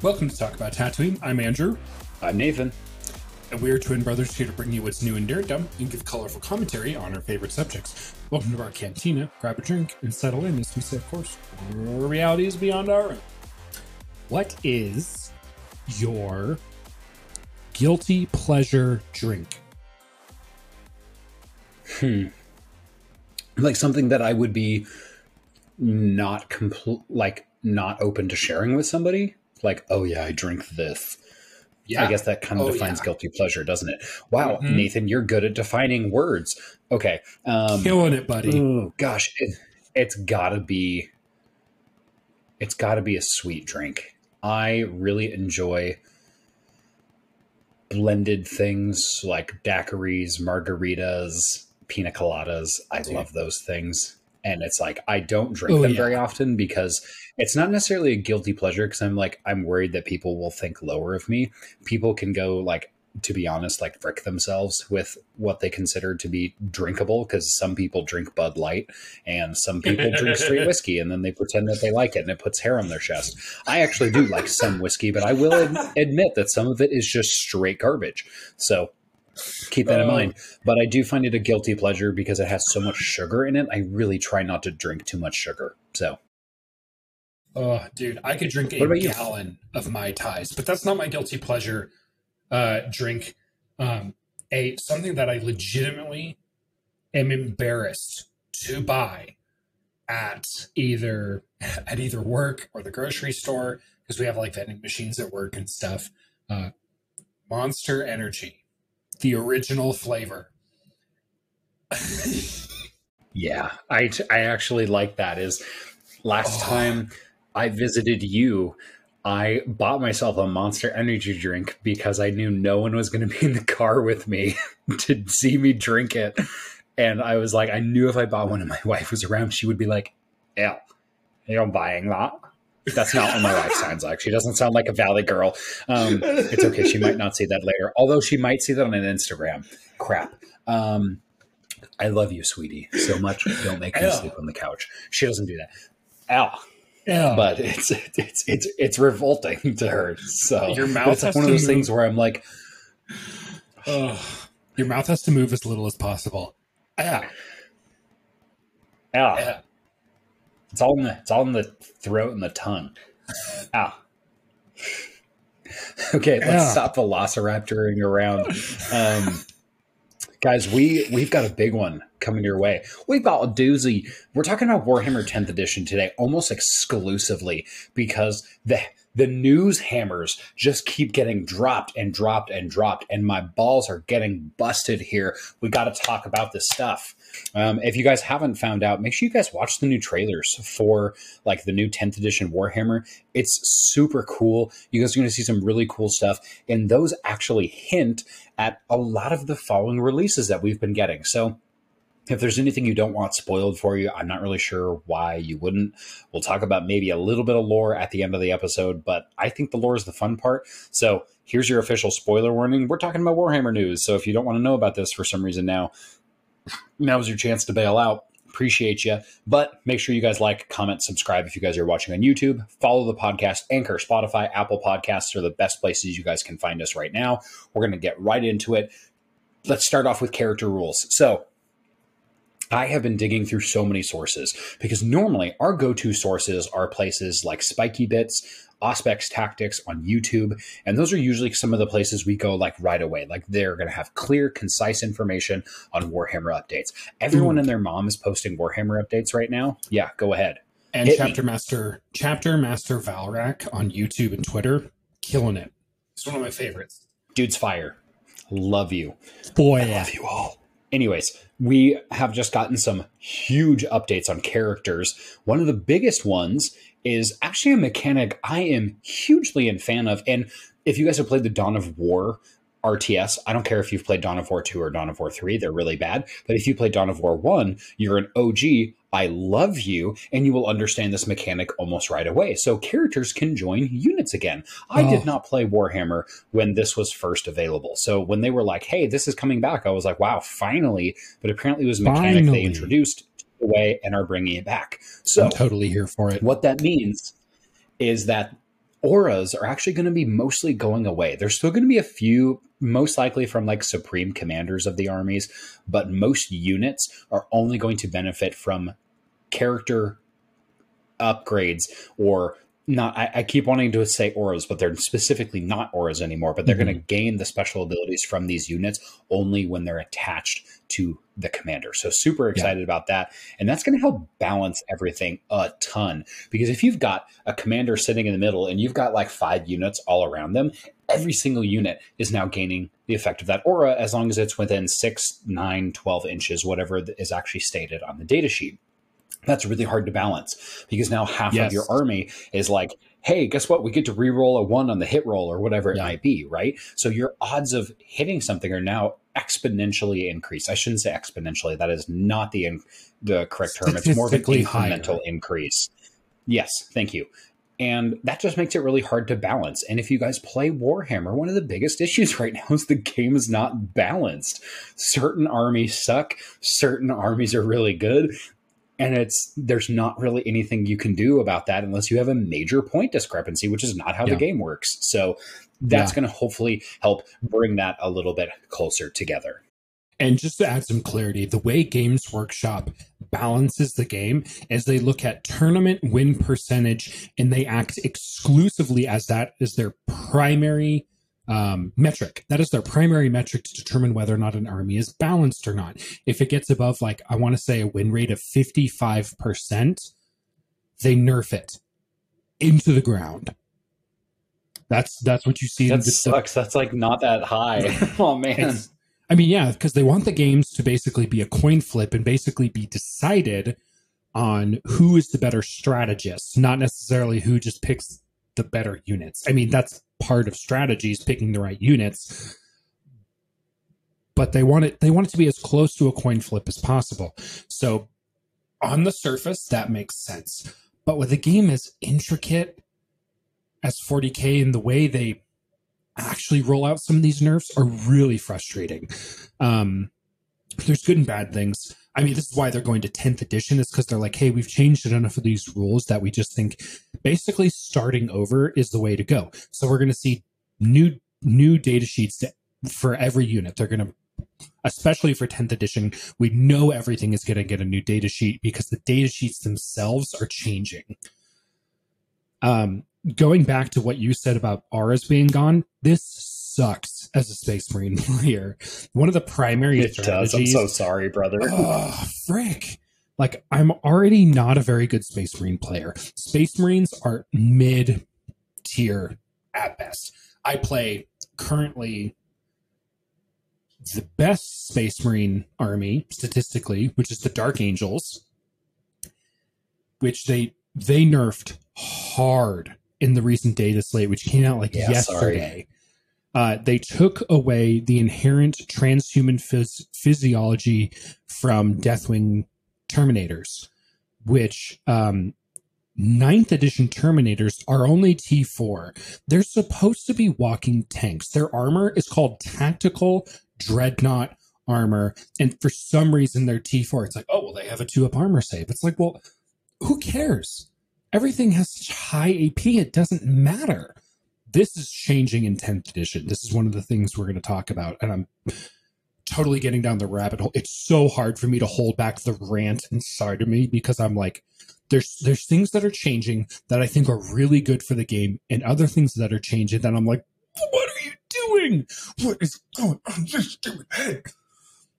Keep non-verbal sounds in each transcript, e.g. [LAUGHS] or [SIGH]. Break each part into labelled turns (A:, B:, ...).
A: Welcome to Talk About Tatooine. I'm Andrew,
B: I'm Nathan.
A: and we are twin brothers here to bring you what's new and dirt dumb and give colorful commentary on our favorite subjects. Welcome to our cantina. Grab a drink and settle in as we say, of course, reality is beyond our own. What is your guilty pleasure drink? Hmm.
B: Like something that I would be not complete, like not open to sharing with somebody. Like, oh yeah, I drink this.
A: Yeah,
B: I guess that kind of
A: Oh,
B: defines
A: yeah.
B: guilty pleasure, doesn't it? Wow,
A: Mhm.
B: Nathan, you're good at defining words. Okay. Um,
A: killing it, buddy.
B: oh gosh, it, it's gotta be. It's gotta be a sweet drink. I really enjoy blended things like daiquiris, margaritas, pina coladas. I love those things. And it's like I don't drink
A: Oh,
B: them
A: yeah.
B: very often because it's not necessarily a guilty pleasure because I'm like I'm worried that people will think lower of me. People can go like to be honest like frick themselves with what they consider to be drinkable because some people drink Bud Light and some people drink straight [LAUGHS] whiskey and then they pretend that they like it and it puts hair on their chest. I actually do like some whiskey, but I will ad- admit that some of it is just straight garbage. So keep that in
A: Oh.
B: mind. But I do find it a guilty pleasure because it has so much sugar in it. I really try not to drink too much sugar. So
A: Oh, dude, I could drink a
B: What about you?
A: gallon of mai tais, but that's not my guilty pleasure uh, drink. Um, a something that I legitimately am embarrassed to buy at either [LAUGHS] at either work or the grocery store because we have like vending machines at work and stuff. Uh, Monster Energy, the original flavor. [LAUGHS]
B: yeah, I I actually like that. Is last
A: Oh.
B: time I visited you. I bought myself a Monster Energy drink because I knew no one was going to be in the car with me [LAUGHS] to see me drink it. And I was like, I knew if I bought one and my wife was around, she would be like, Yeah, you're buying that. That's not what my wife sounds like. She doesn't sound like a valley girl. Um, it's okay. She might not see that later, although she might see that on an Instagram. Crap. Um, I love you, sweetie, so much. Don't make me
A: Yeah.
B: sleep on the couch. She doesn't do that. Ow
A: Yeah,
B: but [LAUGHS] it's it's it's it's revolting to her. So
A: Your mouth
B: it's like one of those
A: move.
B: things where I'm like,
A: Ugh. your mouth has to move as little as possible. Yeah, yeah.
B: It's all in the it's all in the throat and the tongue. Ow. [LAUGHS] Okay, let's
A: Yeah.
B: stop velociraptoring around. Um, guys, we we've got a big one coming your way. We've got a doozy. We're talking about Warhammer 10th edition today, almost exclusively because the the news hammers just keep getting dropped and dropped and dropped, and my balls are getting busted here. We got to talk about this stuff. Um, if you guys haven't found out, make sure you guys watch the new trailers for like the new 10th edition Warhammer. It's super cool. You guys are going to see some really cool stuff, and those actually hint at a lot of the following releases that we've been getting. So if there's anything you don't want spoiled for you, I'm not really sure why you wouldn't. We'll talk about maybe a little bit of lore at the end of the episode, but I think the lore is the fun part. So here's your official spoiler warning. We're talking about Warhammer news. So if you don't want to know about this for some reason now, now's your chance to bail out. Appreciate you. But make sure you guys like, comment, subscribe if you guys are watching on YouTube. Follow the podcast, Anchor, Spotify, Apple Podcasts are the best places you guys can find us right now. We're going to get right into it. Let's start off with character rules. So, I have been digging through so many sources because normally our go to sources are places like Spikey Bits, Auspex Tactics on YouTube, and those are usually some of the places we go like right away. Like they're going to have clear, concise information on Warhammer updates. Everyone
A: Ooh.
B: and their mom is posting Warhammer updates right now. Yeah, go ahead.
A: and
B: Hit me.
A: chapter master chapter master valrak on youtube and twitter killing it it's one of my favorites
B: Dude's fire. Love you.
A: boy I
B: love you all. Anyways, we have just gotten some huge updates on characters. One of the biggest ones is actually a mechanic I am hugely in fan of. And if you guys have played the Dawn of War RTS, I don't care if you've played Dawn of War 2 or Dawn of War 3, they're really bad. But if you play Dawn of War 1, you're an OG. I love you, and you will understand this mechanic almost right away. So characters can join units again. I
A: Oh.
B: did not play Warhammer when this was first available. So when they were like, "Hey, this is coming back," I was like, "Wow, finally!" But apparently, it was a mechanic
A: Finally.
B: they introduced away and are bringing it back. So
A: i'm totally here for it
B: what that means is that auras are actually going to be mostly going away. There's still going to be a few, most likely from like supreme commanders of the armies, but most units are only going to benefit from character upgrades or not I, I, keep wanting to say auras, but they're specifically not auras anymore. But they're mm-hmm. going to gain the special abilities from these units only when they're attached to the commander. So super excited yeah. about that, and that's going to help balance everything a ton. Because if you've got a commander sitting in the middle and you've got like five units all around them, every single unit is now gaining the effect of that aura as long as it's within 6, 9, 12 inches, whatever is actually stated on the data sheet that's really hard to balance because now half yes. of your army is like hey guess what? We get to re-roll a one on the hit roll or whatever it might be right? So your odds of hitting something are now exponentially increased. I shouldn't say exponentially. That is not the in, the correct term. It's more of an incremental higher. increase. Yes thank you. And that just makes it really hard to balance. And if you guys play Warhammer, one of the biggest [LAUGHS] issues right now is the game is not balanced. Certain armies suck, certain armies are really good and it's there's not really anything you can do about that unless you have a major point discrepancy which is not how yeah. the game works so that's yeah. going to hopefully help bring that a little bit closer together
A: and just to add some clarity the way games workshop balances the game is they look at tournament win percentage and they act exclusively as that is their primary um, metric. That is their primary metric to determine whether or not an army is balanced or not. If it gets above, like, I want to say a win rate of 55%, they nerf it into the ground. That's that's what you see.
B: That sucks. That's like not that high. [LAUGHS] [LAUGHS] oh man.
A: I mean, yeah, because they want the games to basically be a coin flip and basically be decided on who is the better strategist, not necessarily who just picks the better units. I mean, that's part of strategies picking the right units but they want it they want it to be as close to a coin flip as possible. So on the surface that makes sense. But with a game as intricate as 40k and the way they actually roll out some of these nerfs are really frustrating. Um there's good and bad things I mean, this is why they're going to 10th edition, is because they're like, hey, we've changed enough of these rules that we just think basically starting over is the way to go. So we're going to see new new data sheets to, for every unit. They're going to especially for 10th edition, we know everything is going to get a new data sheet because the data sheets themselves are changing. Um, going back to what you said about auras being gone, this sucks as a Space Marine [LAUGHS] player. One of the primary
B: it strategies. Does. I'm so sorry, brother.
A: Oh, frick. Like, I'm already not a very good Space Marine player. Space Marines are mid tier at best. I play currently the best Space Marine army statistically, which is the Dark Angels, which they they nerfed hard in the recent data slate, which came out like yeah, yesterday. Sorry. Uh, they took away the inherent transhuman phys- physiology from Deathwing Terminators, which um, ninth edition Terminators are only T4. They're supposed to be walking tanks. Their armor is called Tactical Dreadnought armor. And for some reason, they're T4. It's like, oh, well, they have a two up armor save. It's like, well, who cares? Everything has such high AP, it doesn't matter this is changing in 10th edition. This is one of the things we're going to talk about. And I'm totally getting down the rabbit hole. It's so hard for me to hold back the rant inside of me because I'm like, there's there's things that are changing that I think are really good for the game, and other things that are changing that I'm like, what are you doing? What is going on this stupid head?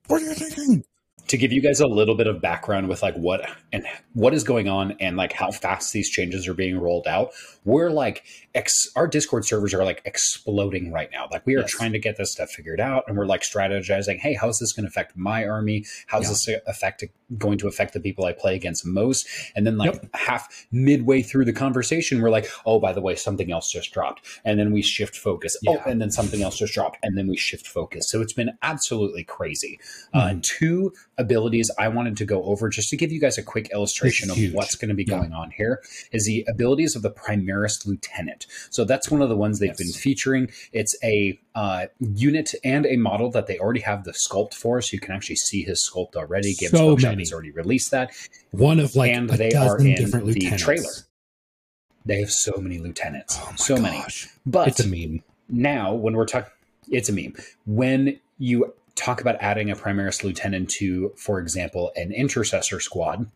A: What are you thinking?
B: To give you guys a little bit of background with like what and what is going on and like how fast these changes are being rolled out we're like ex- our discord servers are like exploding right now like we are yes. trying to get this stuff figured out and we're like strategizing hey how's this going to affect my army how's yeah. this affect going to affect the people i play against most and then like yep. half midway through the conversation we're like oh by the way something else just dropped and then we shift focus oh, yeah. oh and then something else just dropped and then we shift focus so it's been absolutely crazy mm-hmm. uh, two abilities I wanted to go over just to give you guys a quick illustration of what's going to be yeah. going on here is the abilities of the Primaris Lieutenant. So that's one of the ones they've yes. been featuring. It's a uh, unit and a model that they already have the sculpt for, so you can actually see his sculpt already. Games so Workshop many. has already released that.
A: One of like and they are in the
B: lieutenants. trailer They have so many lieutenants,
A: Oh
B: so many. But
A: It's a meme.
B: now when we're talking it's a meme when you talk about adding a primaris lieutenant to for example an intercessor squad.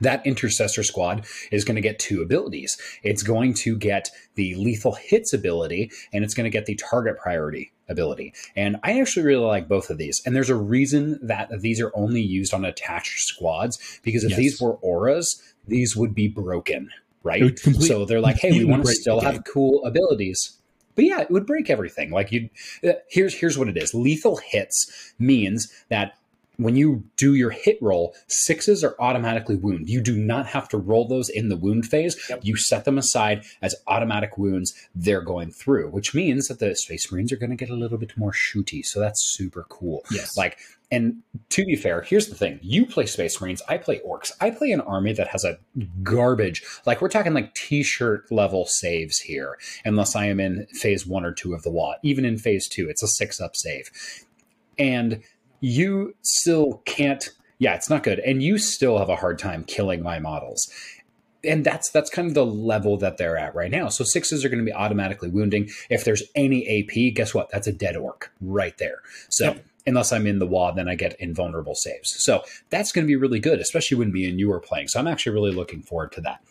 B: That intercessor squad is going to get two abilities. It's going to get the lethal hits ability and it's going to get the target priority ability. And i actually really like both of these. And there's a reason that these are only used on attached squads because if
A: Yes.
B: these were auras these would be broken right?
A: Complete-
B: so they're like hey we want to still have cool abilities but yeah, it would break everything. Like you, uh, here's here's what it is. Lethal hits means that when you do your hit roll, sixes are automatically wound. You do not have to roll those in the wound phase.
A: Yep.
B: You set them aside as automatic wounds. They're going through, which means that the Space Marines are going to get a little bit more shooty. So that's super cool.
A: Yes.
B: Like, and to be fair, here's the thing: you play Space Marines, I play Orks. I play an army that has a garbage, like we're talking like T-shirt level saves here, unless I am in Phase One or Two of the Waaagh. Even in Phase Two, it's a six-up save, and you still can't. Yeah, it's not good, and you still have a hard time killing my models and that's that's kind of the level that they're at right now. So sixes are going to be automatically wounding. If there's any AP, guess what? That's a dead ork right there. So
A: Yep.
B: unless I'm in the Waaagh, then I get invulnerable saves. So that's going to be really good, especially when me and you are playing. So I'm actually really looking forward to that.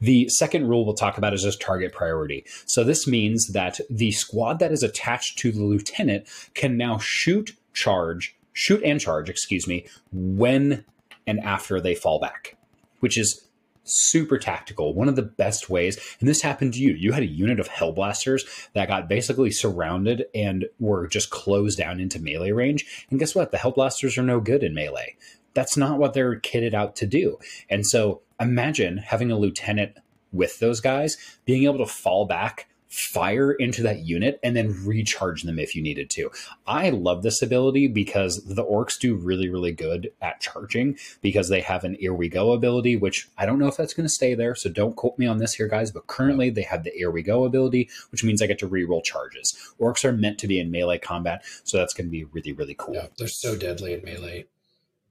B: The second rule we'll talk about is just target priority. So this means that the squad that is attached to the lieutenant can now shoot, charge, shoot and charge, excuse me, when and after they fall back, which is super tactical. One of the best ways, and this happened to you. You had a unit of Hellblasters that got basically surrounded and were just closed down into melee range. And guess what? The Hellblasters are no good in melee. That's not what they're kitted out to do. And so imagine having a lieutenant with those guys, being able to fall back, fire into that unit, and then recharge them if you needed to. I love this ability because the orks do really, really good at charging because they have an here we go ability, which I don't know if that's going to stay there. So don't quote me on this here, guys. But currently they have the here we go ability, which means I get to reroll charges. Orks are meant to be in melee combat, so that's going to be really, really cool.
A: Yeah, they're so deadly in melee.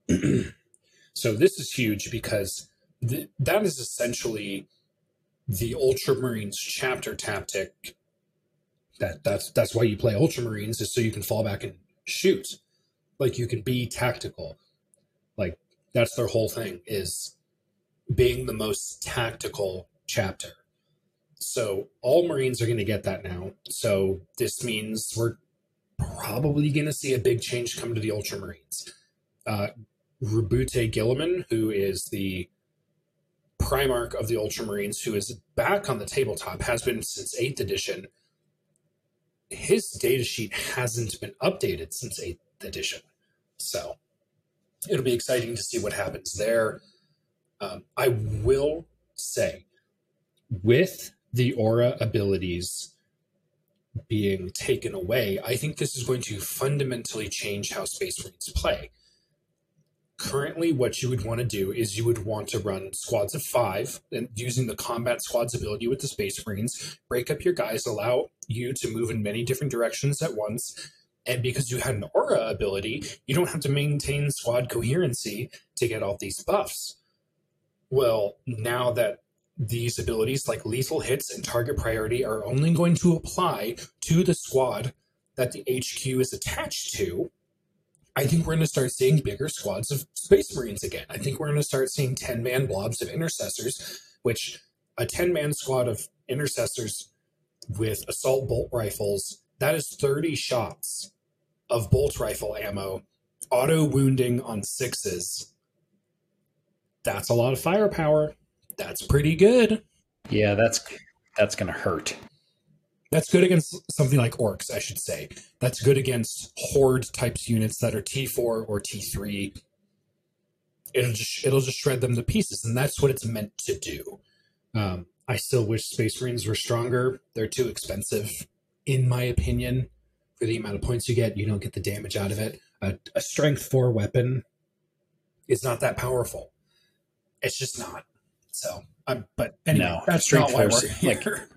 A: [CLEARS THROAT] so this is huge because th- that is essentially the Ultramarines chapter tactic. That that's that's why you play Ultramarines is so you can fall back and shoot, like you can be tactical. Like that's their whole thing is being the most tactical chapter. So all Marines are going to get that now. So this means we're probably going to see a big change come to the Ultramarines. Uh, Roboute Guilliman, who is the Primarch of the Ultramarines, who is back on the tabletop, has been since 8th edition. His datasheet hasn't been updated since 8th edition. So it'll be exciting to see what happens there. Um, I will say, with the aura abilities being taken away, I think this is going to fundamentally change how Space Marines play. Currently, what you would want to do is you would want to run squads of five, and using the combat squads ability with the Space Marines, break up your guys, allow you to move in many different directions at once. And because you had an aura ability, you don't have to maintain squad coherency to get all these buffs. Well, now that these abilities like lethal hits and target priority are only going to apply to the squad that the HQ is attached to, I think we're going to start seeing bigger squads of Space Marines again. I think we're going to start seeing 10 man blobs of intercessors, which a 10 man squad of intercessors with assault bolt rifles, that is 30 shots of bolt rifle ammo, auto wounding on sixes. That's a lot of firepower. That's pretty good.
B: Yeah, that's that's going to hurt.
A: That's good against something like orks, I should say. That's good against horde types units that are T4 or T3. It'll just it'll just shred them to pieces, and that's what it's meant to do. Um, I still wish Space Marines were stronger. They're too expensive, in my opinion, for the amount of points you get. You don't get the damage out of it. A, a Strength Four weapon is not that powerful. It's just not. So, um, but anyway,
B: No,
A: that's
B: Strength
A: not why we're
B: like-
A: here.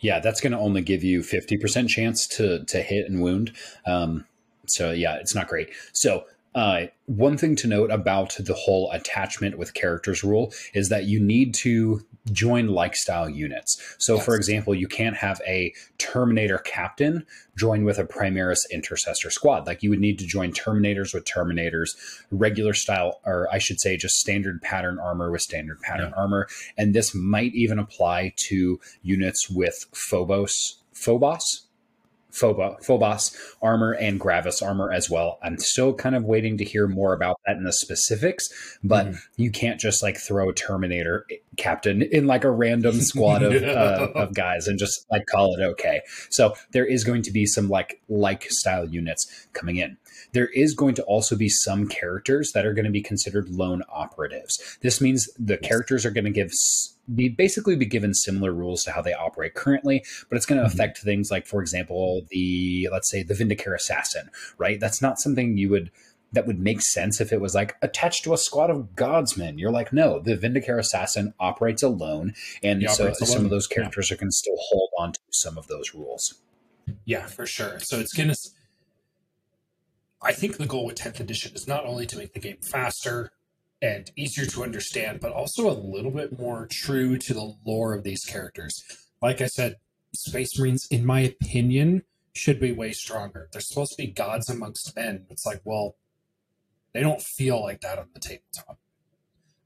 B: Yeah, that's going to only give you 50% chance to to hit and wound. Um, so yeah, it's not great. So Uh, one thing to note about the whole attachment with characters rule is that you need to join like style units. So, yes. for example, you can't have a Terminator captain join with a Primaris intercessor squad. Like you would need to join Terminators with Terminators, regular style, or I should say, just standard pattern armor with standard pattern yeah. armor. And this might even apply to units with Phobos. Phobos, Phobos, Phobos armor and Gravis armor as well. I'm still kind of waiting to hear more about that in the specifics, but mm. you can't just like throw a Terminator captain in like a random squad of, [LAUGHS] uh, of guys and just like call it okay. So there is going to be some like like style units coming in. There is going to also be some characters that are going to be considered lone operatives. This means the characters are going to give be basically be given similar rules to how they operate currently, but it's going to mm-hmm. affect things like, for example, the let's say the Vindicare assassin, right? That's not something you would that would make sense if it was like attached to a squad of guardsmen. You're like, no, the Vindicare assassin operates alone, and so operates some alone. of those characters yeah. are going to still hold on to some of those rules.
A: Yeah, for sure. So it's going to. I think the goal with 10th edition is not only to make the game faster and easier to understand, but also a little bit more true to the lore of these characters. Like I said, Space Marines, in my opinion, should be way stronger. They're supposed to be gods amongst men. It's like, well, they don't feel like that on the tabletop.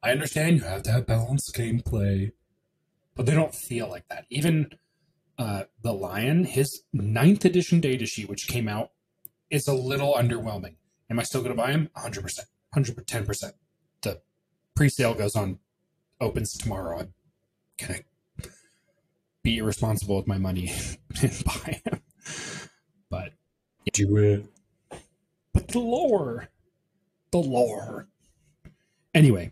A: I understand you have to have balanced gameplay, but they don't feel like that. Even uh, the Lion, his ninth edition datasheet, which came out, is a little underwhelming. Am I still going to buy him? 100%. 110% The pre-sale goes on, opens tomorrow. I'm gonna be irresponsible with my money [LAUGHS] and buy them. But
B: do it.
A: But the lore, the lore. Anyway,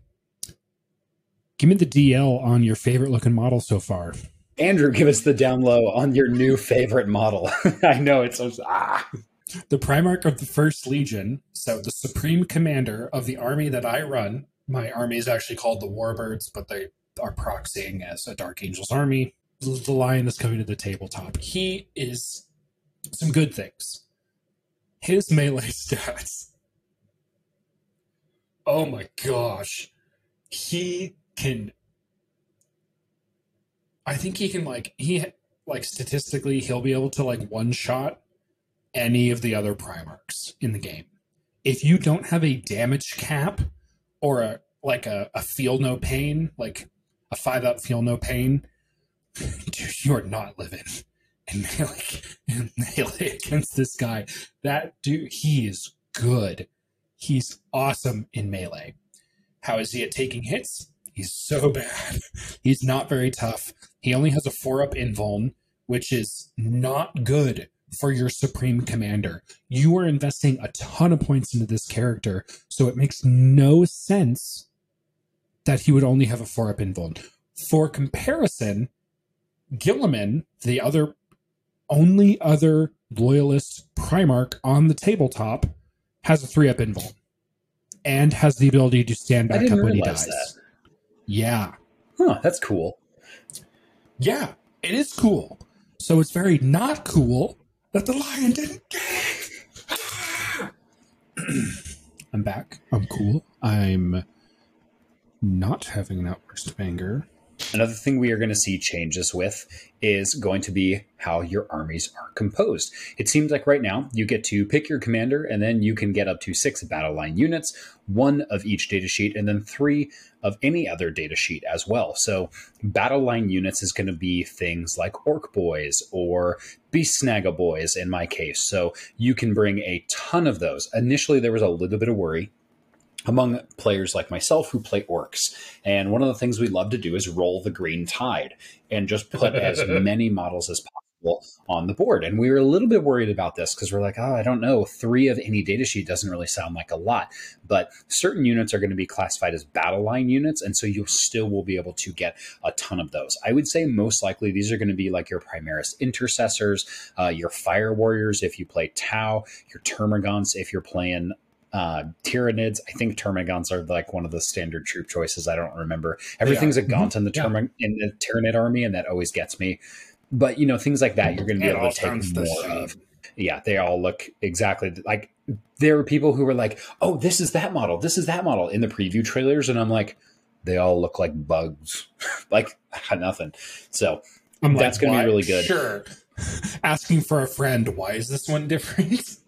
A: give me the DL on your favorite looking model so far.
B: Andrew, give us the down low on your new favorite model. [LAUGHS] I know it's so ah.
A: The Primarch of the First Legion, so the supreme commander of the army that I run, my army is actually called the Warbirds, but they are proxying as a Dark Angels army. The lion is coming to the tabletop. He is some good things. His melee [LAUGHS] stats. Oh my gosh. He can. I think he can, like, he, like, statistically, he'll be able to, like, one shot any of the other Primarchs in the game. If you don't have a damage cap, or a like a, a feel no pain, like a five up feel no pain, [LAUGHS] dude, you are not living [LAUGHS] And melee, in melee against this guy. That dude, he is good. He's awesome in melee. How is he at taking hits? He's so [LAUGHS] bad. He's not very tough. He only has a four up invuln, which is not good for your supreme commander. You are investing a ton of points into this character, so it makes no sense that he would only have a four up invuln. For comparison, Guilliman, the other only other loyalist Primarch on the tabletop, has a three up invuln and has the ability to stand back up when he dies. That. Yeah.
B: Huh, that's cool.
A: Yeah, it is cool. So it's very not cool that the lion didn't get. I'm back. I'm cool. I'm not having an outburst of anger.
B: Another thing we are going to see changes with is going to be how your armies are composed. It seems like right now you get to pick your commander, and then you can get up to six battle line units, one of each data sheet, and then three of any other data sheet as well. So, battle line units is going to be things like Ork Boys or Beast Snagga Boys in my case. So, you can bring a ton of those. Initially, there was a little bit of worry among players like myself who play orks. And one of the things we love to do is roll the green tide and just put [LAUGHS] as many models as possible on the board. And we were a little bit worried about this because we're like, oh, I don't know, three of any data sheet doesn't really sound like a lot. But certain units are going to be classified as battle line units, and so you still will be able to get a ton of those. I would say most likely these are going to be like your Primaris intercessors, uh, your fire warriors if you play Tau, your Termagants if you're playing uh, Tyranids. I think Termagants are like one of the standard troop choices. I don't remember. Everything's a Gaunt in the Term yeah. in the Tyranid army, and that always gets me. But you know things like that, you're going to be able to take more of. yeah, they all look exactly like there were people who were like, "Oh, this is that model. This is that model" in the preview trailers, and I'm like, they all look like bugs, [LAUGHS] like [LAUGHS] nothing. So
A: I'm
B: that's
A: like,
B: going to
A: "Why?
B: be really good.
A: Sure. [LAUGHS] Asking for a friend, why is this one different?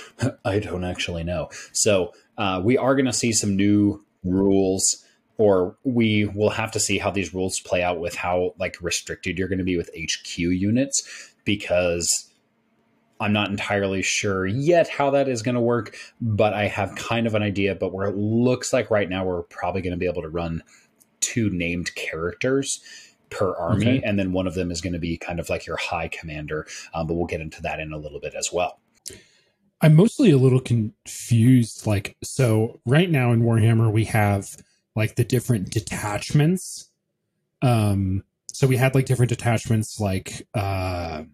A: [LAUGHS]
B: I don't actually know. So uh, we are going to see some new rules, or we will have to see how these rules play out with how like restricted you're going to be with HQ units, because I'm not entirely sure yet how that is going to work. But I have kind of an idea. But where it looks like right now, we're probably going to be able to run two named characters per army,
A: Okay.
B: and then one of them is going to be kind of like your high commander. Um, but we'll get into that in a little bit as well.
A: I'm mostly a little confused. Like, so right now in Warhammer, we have like the different detachments. Um, so we had like different detachments, like, uh,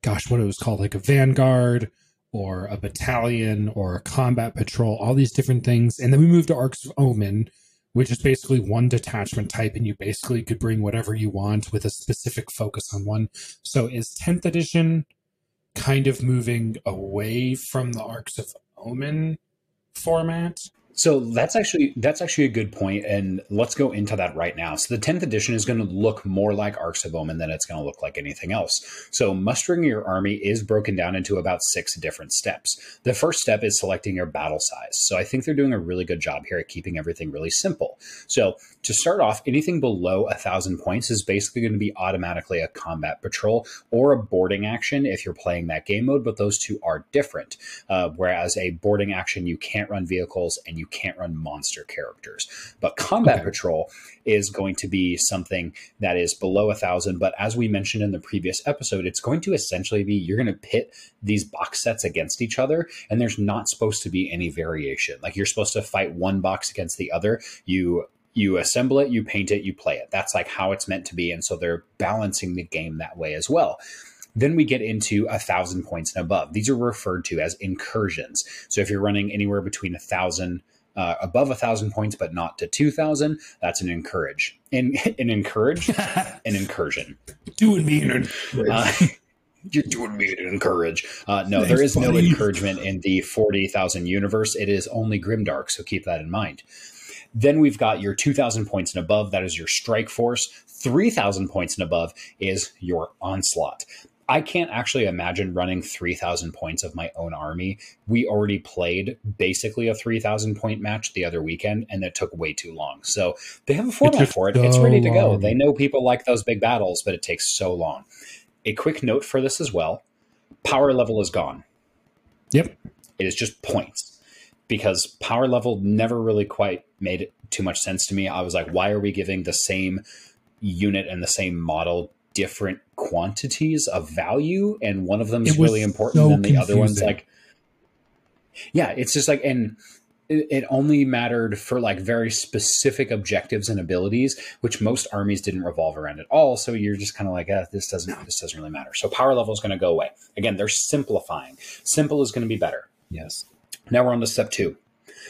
A: gosh, what it was called, like a vanguard or a battalion or a combat patrol, all these different things. And then we moved to Arks of Omen, which is basically one detachment type, and you basically could bring whatever you want with a specific focus on one. So is 10th edition kind of moving away from the Arks of Omen format?
B: So that's actually that's actually a good point, and let's go into that right now. So the tenth edition is going to look more like Arks of Omen than it's going to look like anything else. So mustering your army is broken down into about six different steps. The first step is selecting your battle size. So I think they're doing a really good job here at keeping everything really simple. So to start off, anything below a thousand points is basically going to be automatically a combat patrol or a boarding action if you're playing that game mode. But those two are different. Uh, whereas a boarding action, you can't run vehicles and you can't run monster characters. But combat
A: Okay.
B: patrol is going to be something that is below a thousand. But as we mentioned in the previous episode, it's going to essentially be you're going to pit these box sets against each other, and there's not supposed to be any variation. Like you're supposed to fight one box against the other. You you assemble it, you paint it, you play it. That's like how it's meant to be. And so they're balancing the game that way as well. Then we get into a thousand points and above. These are referred to as incursions. So if you're running anywhere between a thousand, uh, above a thousand points, but not to two thousand, that's an encourage. In [LAUGHS] an encourage, [LAUGHS] an incursion.
A: Doing me an
B: Uh, [LAUGHS] you're doing me to encourage. Uh, no,
A: Thanks,
B: there is no encouragement in the 40,000 universe. It is only Grimdark, so keep that in mind. Then we've got your 2,000 points and above. That is your strike force. 3,000 points and above is your onslaught. I can't actually imagine running 3,000 points of my own army. We already played basically a 3,000 point match the other weekend, and it took way too long. So they have a format for it. it's ready to go.
A: long.
B: They know people like those big battles, but it takes so long. A quick note for this as well power level is gone.
A: Yep.
B: It is just points because power level never really quite made too much sense to me. I was like, why are we giving the same unit and the same model different quantities of value? And one of them is really important
A: so
B: than the other one's like, yeah, it's just like, and it it only mattered for like very specific objectives and abilities, which most armies didn't revolve around at all. So you're just kind of like, eh, this doesn't this doesn't really matter. So power level is going to go away. Again, they're simplifying. Simple is going to be better.
A: Yes.
B: Now we're on to step two.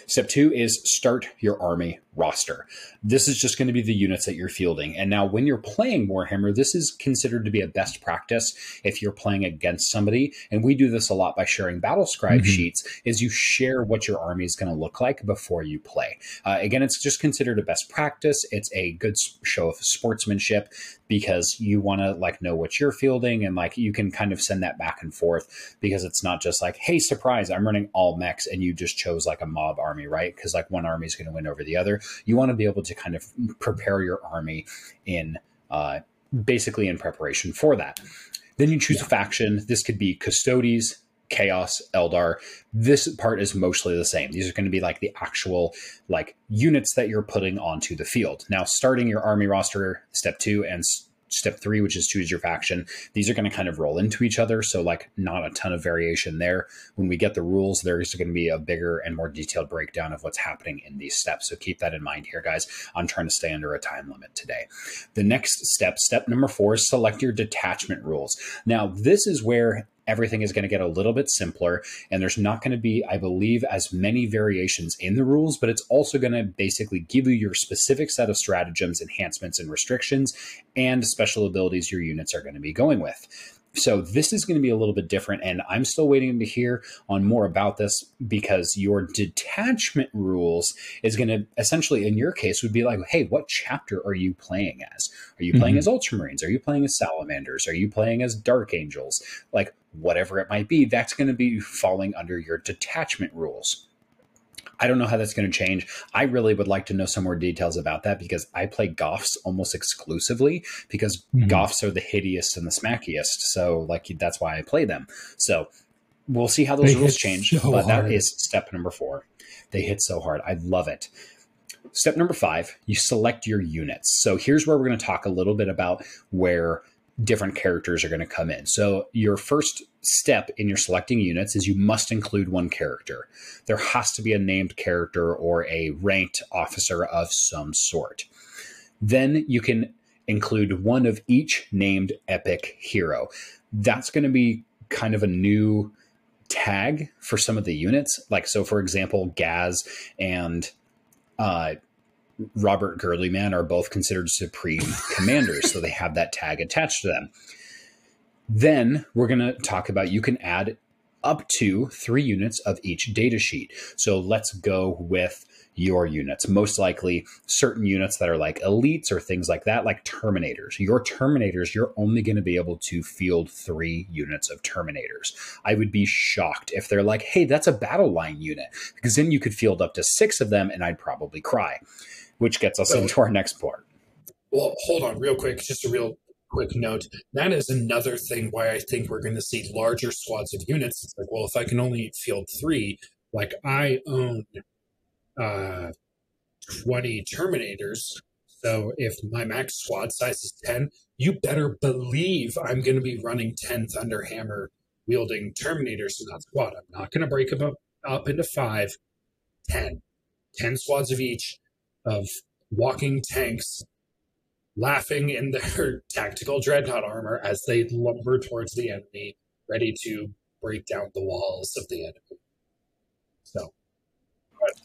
B: Step two is start your army roster. This is just going to be the units that you're fielding. And now, when you're playing Warhammer, this is considered to be a best practice if you're playing against somebody. And we do this a lot by sharing battle scribe
A: Mhm.
B: sheets. Is you share what your army is going to look like before you play. Uh, again, it's just considered a best practice. It's a good show of sportsmanship because you want to like know what you're fielding and like you can kind of send that back and forth because it's not just like, hey, surprise, I'm running all mechs and you just chose like a mob army, right? Because like one army is going to win over the other. You want to be able to kind of prepare your army in uh, basically in preparation for that. Then you choose a faction. This could be Custodes, Chaos, Eldar. This part is mostly the same. These are going to be like the actual like units that you're putting onto the field. Now, starting your army roster, step two, and step three, which is choose your faction. These are going to kind of roll into each other. So, like, not a ton of variation there. When we get the rules, there's going to be a bigger and more detailed breakdown of what's happening in these steps. So, keep that in mind here, guys. I'm trying to stay under a time limit today. The next step, step number four, is select your detachment rules. Now, this is where everything is going to get a little bit simpler and there's not going to be i believe as many variations in the rules but it's also going to basically give you your specific set of stratagems enhancements and restrictions and special abilities your units are going to be going with so this is going to be a little bit different, and I'm still waiting to hear on more about this because your detachment rules is going to essentially, in your case, would be like, hey, what chapter are you playing as? Are you playing mm-hmm. as Ultramarines? Are you playing as Salamanders? Are you playing as Dark Angels? Like whatever it might be, that's going to be falling under your detachment rules. I don't know how that's going to change. I really would like to know some more details about that because I play Goffs almost exclusively because mm-hmm. Goffs are the hideous and the smackiest. So, like, that's why I play them. So, we'll see how those they rules change. So but hard. that is step number four. They hit so hard. I love it. Step number five, you select your units. So, here's where we're going to talk a little bit about where different characters are going to come in. So, your first step in your selecting units is you must include one character. There has to be a named character or a ranked officer of some sort. Then you can include one of each named epic hero. That's going to be kind of a new tag for some of the units. Like, so for example, Ghaz and uh, Roboute Guilliman are both considered supreme commanders, so they have that tag attached to them. Then we're going to talk about you can add up to three units of each data sheet. So let's go with your units. Most likely, certain units that are like elites or things like that, like Terminators. Your Terminators, you're only going to be able to field three units of Terminators. I would be shocked if they're like, hey, that's a battle line unit, because then you could field up to six of them and I'd probably cry which gets us so, into our next part.
A: Well, hold on, real quick, just a real quick note. That is another thing why I think we're going to see larger squads of units. It's like, well, if I can only field three, like I own uh, 20 Terminators. So if my max squad size is 10, you better believe I'm going to be running 10 Thunderhammer wielding Terminators in that squad. I'm not going to break them up, up into five, 10. 10 squads of each of walking tanks laughing in their [LAUGHS] tactical dreadnought armor as they lumber towards the enemy, ready to break down the walls of the enemy. So,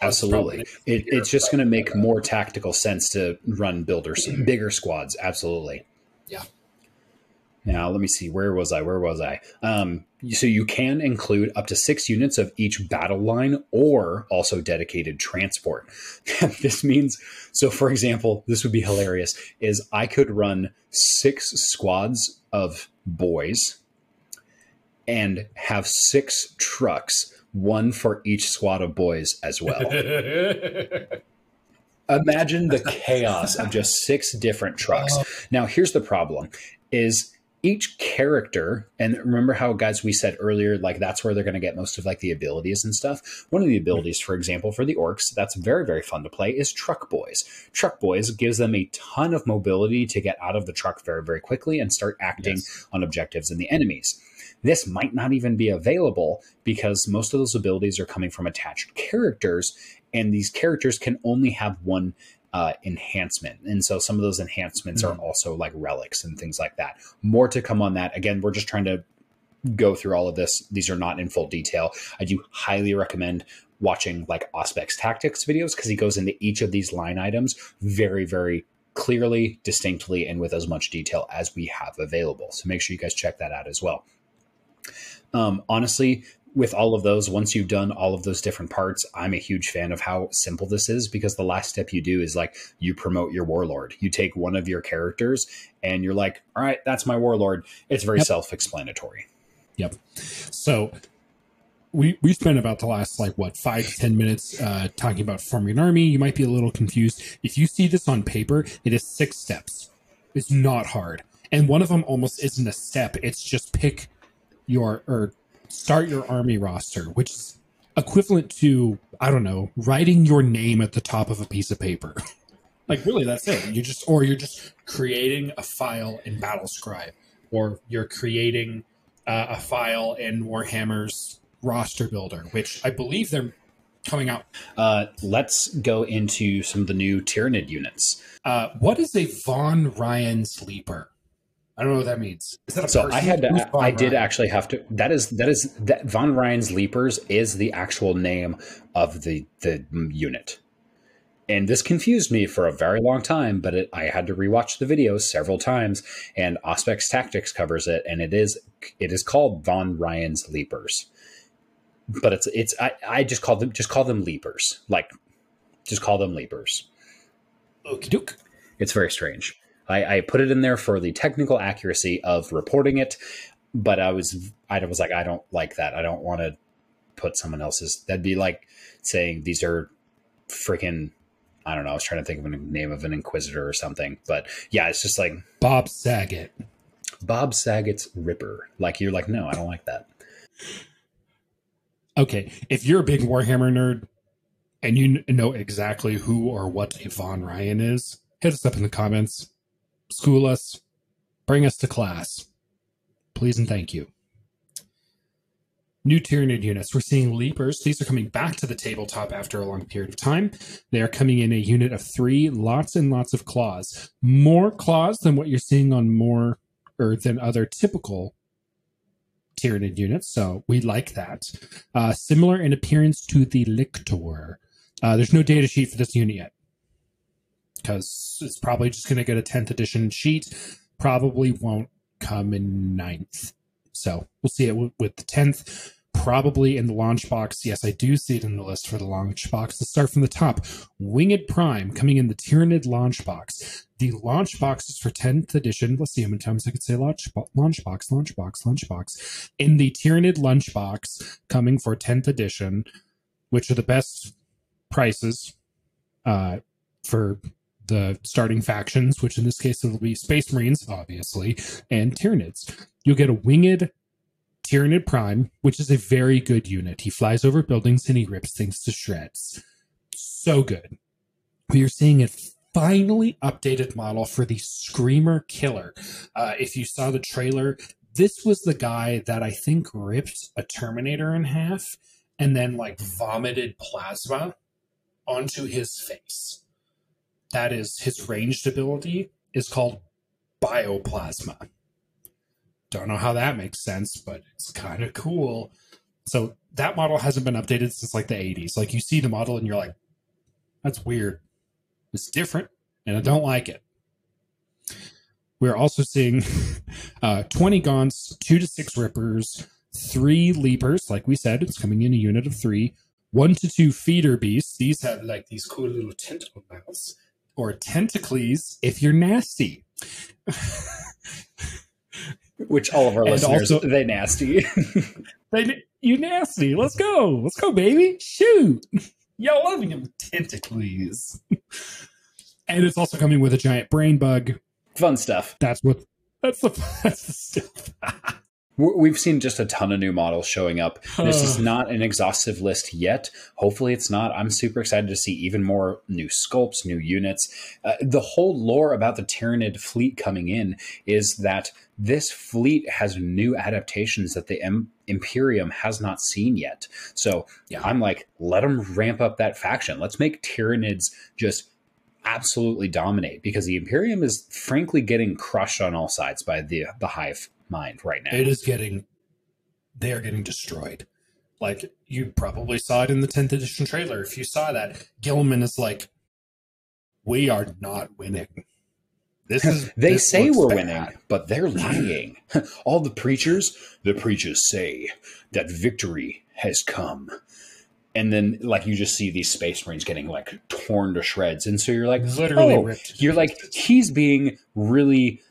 B: absolutely, it, it's just going to make more tactical sense to run builders, bigger squads. Absolutely.
A: Yeah.
B: Now, let me see. Where was I? Where was I? Um, so you can include up to six units of each battle line or also dedicated transport. [LAUGHS] this means, so for example, this would be hilarious, is I could run six squads of boys and have six trucks, one for each squad of boys as well. [LAUGHS] Imagine the chaos of just six different trucks. Uh, now, here's the problem is each character and remember how guys we said earlier like that's where they're going to get most of like the abilities and stuff? One of the abilities for example for the orks that's very very fun to play is truck boys. Truck boys gives them a ton of mobility to get out of the truck very very quickly and start acting yes. on objectives and the enemies. This might not even be available because most of those abilities are coming from attached characters and these characters can only have one uh, enhancement. And so some of those enhancements mm-hmm. are also like relics and things like that. More to come on that. Again, we're just trying to go through all of this. These are not in full detail. I do highly recommend watching like Auspex Tactics videos because he goes into each of these line items very, very clearly, distinctly, and with as much detail as we have available. So make sure you guys check that out as well. Um, honestly, with all of those, once you've done all of those different parts, I'm a huge fan of how simple this is because the last step you do is like you promote your warlord. You take one of your characters and you're like, all right, that's my warlord. It's very yep. self explanatory.
C: Yep. So we we spent about the last like what five to ten minutes uh, talking about forming an army. You might be a little confused if you see this on paper. It is six steps. It's not hard, and one of them almost isn't a step. It's just pick your or start your army roster, which is equivalent to, I don't know, writing your name at the top of a piece of paper. [LAUGHS] like really that's it. You just or you're just creating a file in Battlescribe or you're creating uh, a file in Warhammer's roster builder, which I believe they're coming out.
B: Uh, let's go into some of the new Tyranid units.
C: Uh, what is a Von Ryan Leaper? I don't know what that means. Is that a
B: so person? I had to, I did actually have to. That is that is that Von Ryan's Leapers is the actual name of the the unit. and this confused me for a very long time, but it, I had to rewatch the video several times. And Auspex Tactics covers it, and it is it is called Von Ryan's Leapers, but it's it's I, I just call them just call them Leapers, like just call them Leapers.
A: Okie doke.
B: It's very strange. I, I put it in there for the technical accuracy of reporting it, but I was I was like I don't like that. I don't want to put someone else's. That'd be like saying these are freaking I don't know. I was trying to think of a name of an inquisitor or something, but yeah, it's just like
A: Bob Saget.
B: Bob Saget's Ripper. Like you're like, no, I don't like that.
A: Okay, if you're a big Warhammer nerd and you know exactly who or what a Von Ryan is, hit us up in the comments, school us, bring us to class, please and thank you. New Tyranid units. We're seeing Leapers. These are coming back to the tabletop after a long period of time. They are coming in a unit of three, lots and lots of claws. More claws than what you're seeing on more or than other typical Tyranid units, so we like that. Uh, similar in appearance to the Lictor. Uh, there's no data sheet for this unit yet because it's probably just going to get a 10th edition sheet. Probably won't come in ninth. So we'll see it with, with the 10th. Probably in the launch box. Yes, I do see it in the list for the launch box. Let's start from the top. Winged Prime coming in the Tyranid launch box. The launch box is for 10th edition. Let's see how many times I could say launch, bo- launch box, launch box, launch box. In the Tyranid launch box coming for 10th edition, which are the best prices uh, for the starting factions, which in this case it'll be Space Marines, obviously, and Tyranids. You'll get a winged Tyranid Prime, which is a very good unit. He flies over buildings and he rips things to shreds. So good. We are seeing a finally updated model for the Screamer Killer. Uh, if you saw the trailer, this was the guy that I think ripped a Terminator in half and then like vomited plasma onto his face. That is his ranged ability is called bioplasma. Don't know how that makes sense, but it's kind of cool. So that model hasn't been updated since like the 80s. Like you see the model and you're like, that's weird. It's different and I don't like it. We're also seeing [LAUGHS] uh, 20 Gaunts, two to six Rippers, three Leapers. Like we said, it's coming in a unit of three. One to two Feeder Beasts. These have like these cool little tentacle mouths. Or Tentacles if you're nasty. [LAUGHS]
B: Which all of our
A: And
B: listeners,
A: also-
B: they nasty. [LAUGHS]
A: They, you nasty. Let's go. Let's go, baby. Shoot. Y'all love them tentacles. and it's also coming with a giant brain bug.
B: Fun stuff.
A: That's what that's the [LAUGHS] that's the stuff.
B: We- We've seen just a ton of new models showing up. This is not an exhaustive list yet. Hopefully, it's not. I'm super excited to see even more new sculpts, new units. Uh, the whole lore about the Tyranid fleet coming in is that this fleet has new adaptations that the M- Imperium has not seen yet. So
A: Yeah.
B: I'm like, let them ramp up that faction. Let's make Tyranids just absolutely dominate because the Imperium is frankly getting crushed on all sides by the the hive mind right now.
A: It is getting they are getting destroyed. Like you probably saw it in the 10th edition trailer. If you saw that, Guilliman is like, We are not winning. This is [LAUGHS]
B: They
A: this
B: say we're
A: bad."
B: winning, but they're [LAUGHS] lying. [LAUGHS] All the preachers, the preachers say that victory has come. And then, like, you just see these space marines getting like torn to shreds. And so you're like,
A: Literally
B: oh,
A: ripped.
B: You're like, he's being really,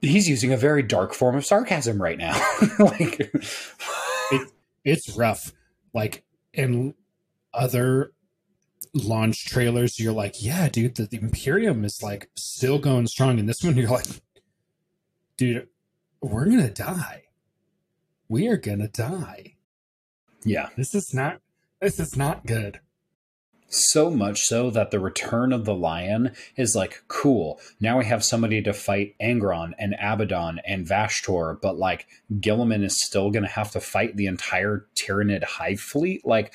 B: he's using a very dark form of sarcasm right now. [LAUGHS] like,
A: it's rough. Like in other launch trailers, you're like, yeah, dude, the, the Imperium is like still going strong. In this one, you're like, dude, we're gonna die. We are gonna die.
B: yeah.
A: This is not. This is not good.
B: So much so that the return of the lion is like cool. Now we have somebody to fight Angron and Abaddon and Vashtor, but like Guilliman is still going to have to fight the entire Tyranid hive fleet. Like,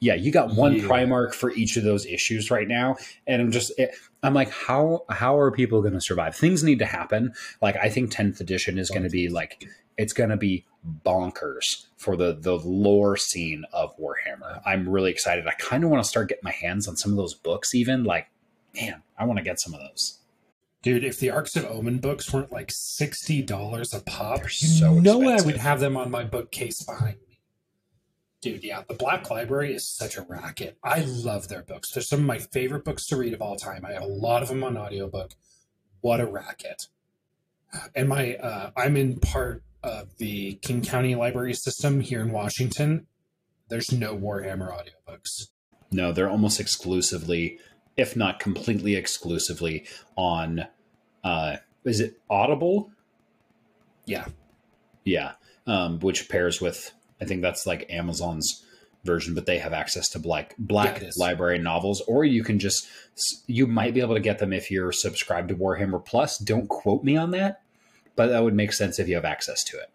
B: yeah, you got one
A: Yeah.
B: Primarch for each of those issues right now, and I'm just, it, I'm like, how how are people going to survive? Things need to happen. Like, I think 10th edition is going to be like, it's going to be bonkers for the the lore scene of Warhammer. I'm really excited. I kind of want to start getting my hands on some of those books. Even like, man, I want to get some of those.
A: Dude, if the Arks of Omen books weren't like sixty dollars a pop,
B: They're
A: you
B: so
A: know I would have them on my bookcase behind me. Dude, yeah, the Black Library is such a racket. I love their books. They're some of my favorite books to read of all time. I have a lot of them on audiobook. What a racket. And my uh, I'm in part of the King County Library system here in Washington. There's no Warhammer audiobooks.
B: No, they're almost exclusively, if not completely exclusively, on. uh Is it Audible?
A: Yeah.
B: Yeah, um, which pairs with I think that's like Amazon's version, but they have access to black black
A: Yeah,
B: library novels, or you can just you might be able to get them if you're subscribed to Warhammer Plus. Don't quote me on that, but that would make sense if you have access to it.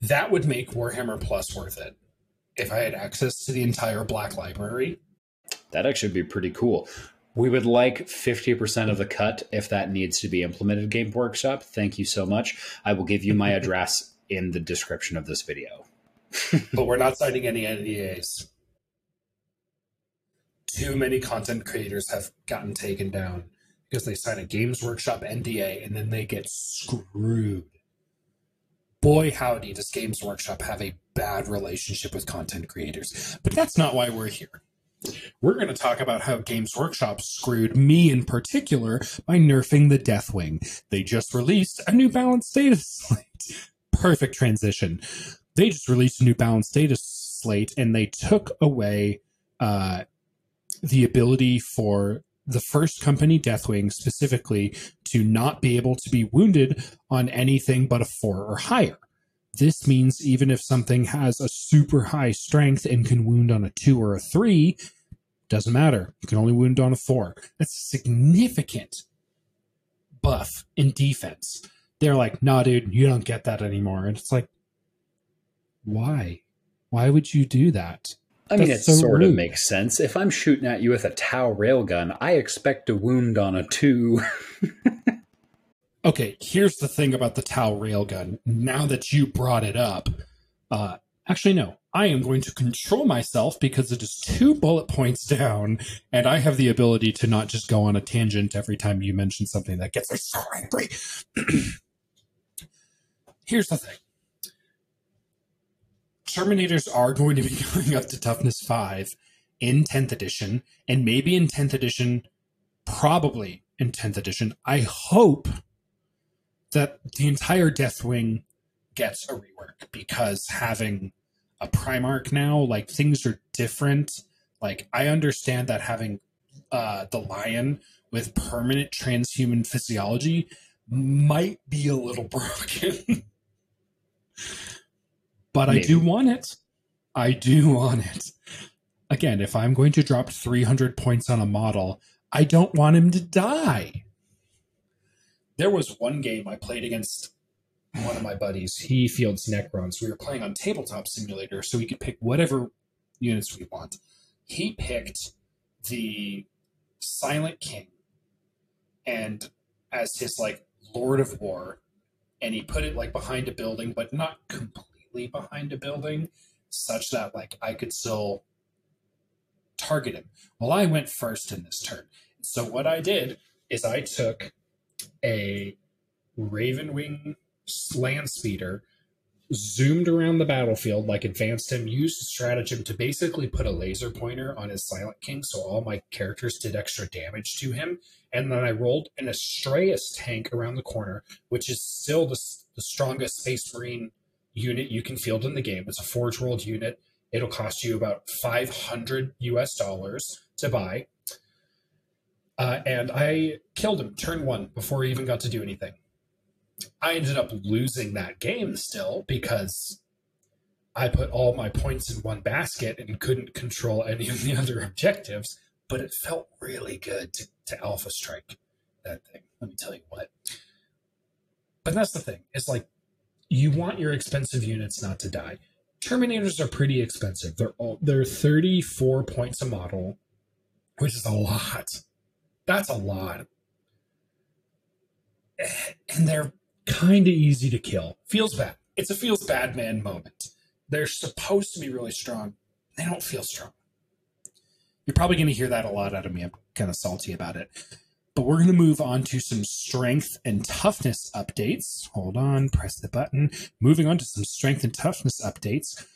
A: That would make Warhammer Plus worth it. If I had access to the entire Black Library,
B: That actually would be pretty cool. We would like 50% of the cut if that needs to be implemented, Game Workshop. Thank you so much. I will give you my [LAUGHS] address in the description of this video. [LAUGHS]
A: but we're not signing any NDAs. Too many content creators have gotten taken down because they sign a Games Workshop NDA and then they get screwed. Boy, howdy, does Games Workshop have a bad relationship with content creators. But that's not why we're here. We're going to talk about how Games Workshop screwed me in particular by nerfing the Deathwing. They just released a new balance data [LAUGHS] slate. Perfect transition they just released a new balance data slate and they took away uh, the ability for the first company deathwing specifically to not be able to be wounded on anything but a four or higher. This means even if something has a super high strength and can wound on a two or a three doesn't matter. You can only wound on a four. That's a significant buff in defense. They're like nah dude you don't get that anymore. And it's like why? Why would you do that?
B: I mean, it
A: so
B: sort of makes sense. If I'm shooting at you with a Tau railgun, I expect a wound on a two.
A: Okay, here's the thing about the Tau railgun. Now that you brought it up, uh, actually, no, I am going to control myself because it is two bullet points down, and I have the ability to not just go on a tangent every time you mention something that gets me so angry. [CLEARS THROAT] here's the thing Terminators are going to be [LAUGHS] going up to toughness 5 in 10th edition, and maybe in 10th edition, probably in 10th edition. I hope that the entire Deathwing gets a rework because having a Primarch now, like things are different. Like I understand that having uh, the Lion with permanent transhuman physiology might be a little [LAUGHS] broken. But I do want it. I do [LAUGHS] want it. Again, if I'm going to drop 300 points on a model, I don't want him to die. There was one game I played against one of my buddies. He fields Necrons. We were playing on Tabletop Simulator, so we could pick whatever units we want. He picked the Silent King and as his like Lord of War, and he put it like behind a building, but not completely behind a building, such that like I could still target him. Well, I went first in this turn. So what I did is I took a Ravenwing land speeder, zoomed around the battlefield, like advanced him, used stratagem to basically put a laser pointer on his Silent King, so all my characters did extra damage to him. And then I rolled an Astraeus tank around the corner, which is still the, the strongest Space Marine unit you can field in the game. It's a Forge World unit. It'll cost you about 500 US dollars to buy. Uh, and I killed him turn one before he even got to do anything. I ended up losing that game still because I put all my points in one basket and couldn't control any of the [LAUGHS] other objectives. But it felt really good to, to alpha strike that thing. Let me tell you what. But that's the thing. It's like you want your expensive units not to die. Terminators are pretty expensive. They're all they're 34 points a model, which is a lot. That's a lot. And they're kind of easy to kill. Feels bad. it's a feels bad man moment. They're supposed to be really strong. They don't feel strong. You're probably going to hear that a lot out of me. I'm kind of salty about it. But we're going to move on to some strength and toughness updates. Hold on, press the button. Moving on to some strength and toughness updates.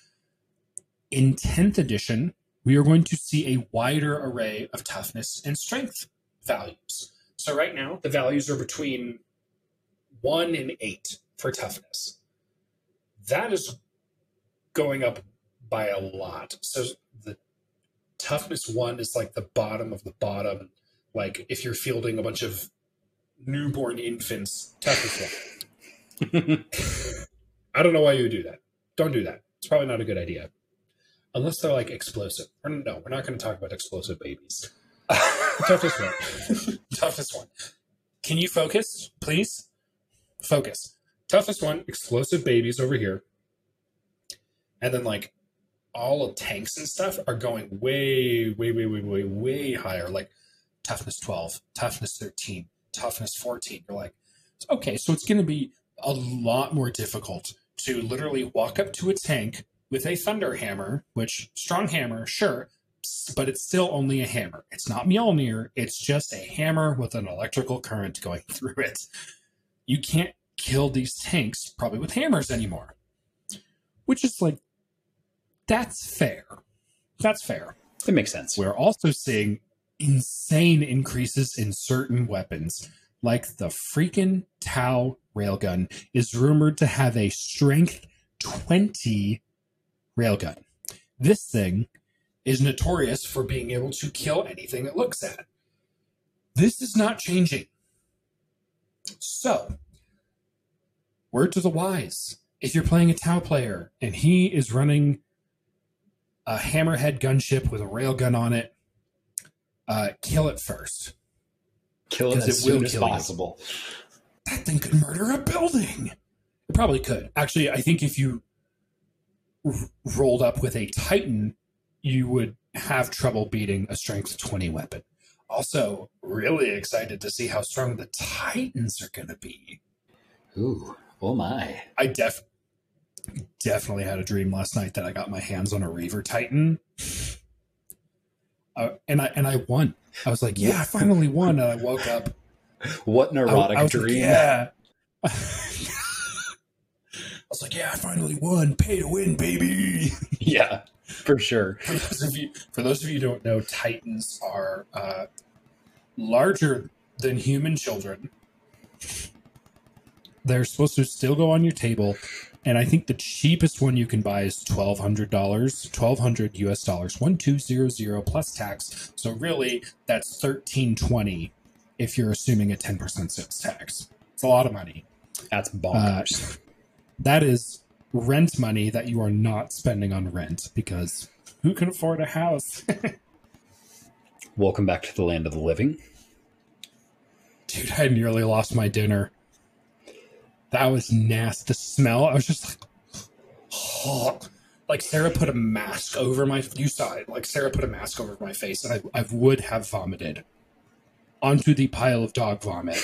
A: In 10th edition, we are going to see a wider array of toughness and strength values. So right now, the values are between 1 and 8 for toughness. That is going up by a lot. So the toughness 1 is like the bottom of the bottom like if you're fielding a bunch of newborn infants, one. [LAUGHS] I don't know why you would do that. Don't do that. It's probably not a good idea. Unless they're like explosive. Or no, we're not going to talk about explosive babies. Toughest one. Toughest [LAUGHS] one. Can you focus, please? Focus. Toughest one, explosive babies over here. And then like all of tanks and stuff are going way, way, way, way, way, way higher. Like toughness 12, toughness 13, toughness 14. You're like, okay, so it's going to be a lot more difficult to literally walk up to a tank with a thunder hammer, which strong hammer, sure, but it's still only a hammer. It's not Mjolnir. It's just a hammer with an electrical current going [LAUGHS] through it. You can't kill these tanks probably with hammers anymore, which is like, that's fair. That's fair.
B: It makes sense.
A: We're also seeing insane increases in certain weapons, like the freaking Tau railgun is rumored to have a strength 20 railgun. This thing is notorious for being able to kill anything it looks at. This is not changing. So, word to the wise if you're playing a Tau player and he is running a hammerhead gunship with a railgun on it, uh, kill it first.
B: Kill it as soon as possible. You.
A: That thing could murder a building. It probably could. Actually, I think if you r- rolled up with a Titan, you would have trouble beating a strength 20 weapon. Also, really excited to see how strong the Titans are going to be.
B: Ooh, oh my.
A: I def definitely had a dream last night that I got my hands on a Reaver Titan. Uh, and I and I won. I was like, yeah, I finally won. And I woke up.
B: What an erotic I, I dream!
A: Like, yeah. [LAUGHS] I was like, yeah, I finally won. Pay to win, baby. [LAUGHS]
B: Yeah, for sure.
A: For those of you, for those of you who don't know, Titans are uh, larger than human children. They're supposed to still go on your table and I think the cheapest one you can buy is twelve hundred dollars, twelve hundred US dollars, one two zero zero plus tax. So really, that's thirteen twenty if you're assuming a ten percent sales tax. It's a lot of money.
B: That's bonkers. Uh,
A: that is rent money that you are not spending on rent because who can afford a house? [LAUGHS]
B: Welcome back to the land of the living.
A: Dude, I nearly lost my dinner. That was nasty. The smell, I was just like, oh. like Sarah put a mask over my. You saw it. Like Sarah put a mask over my face, and I, I would have vomited onto the pile of dog vomit.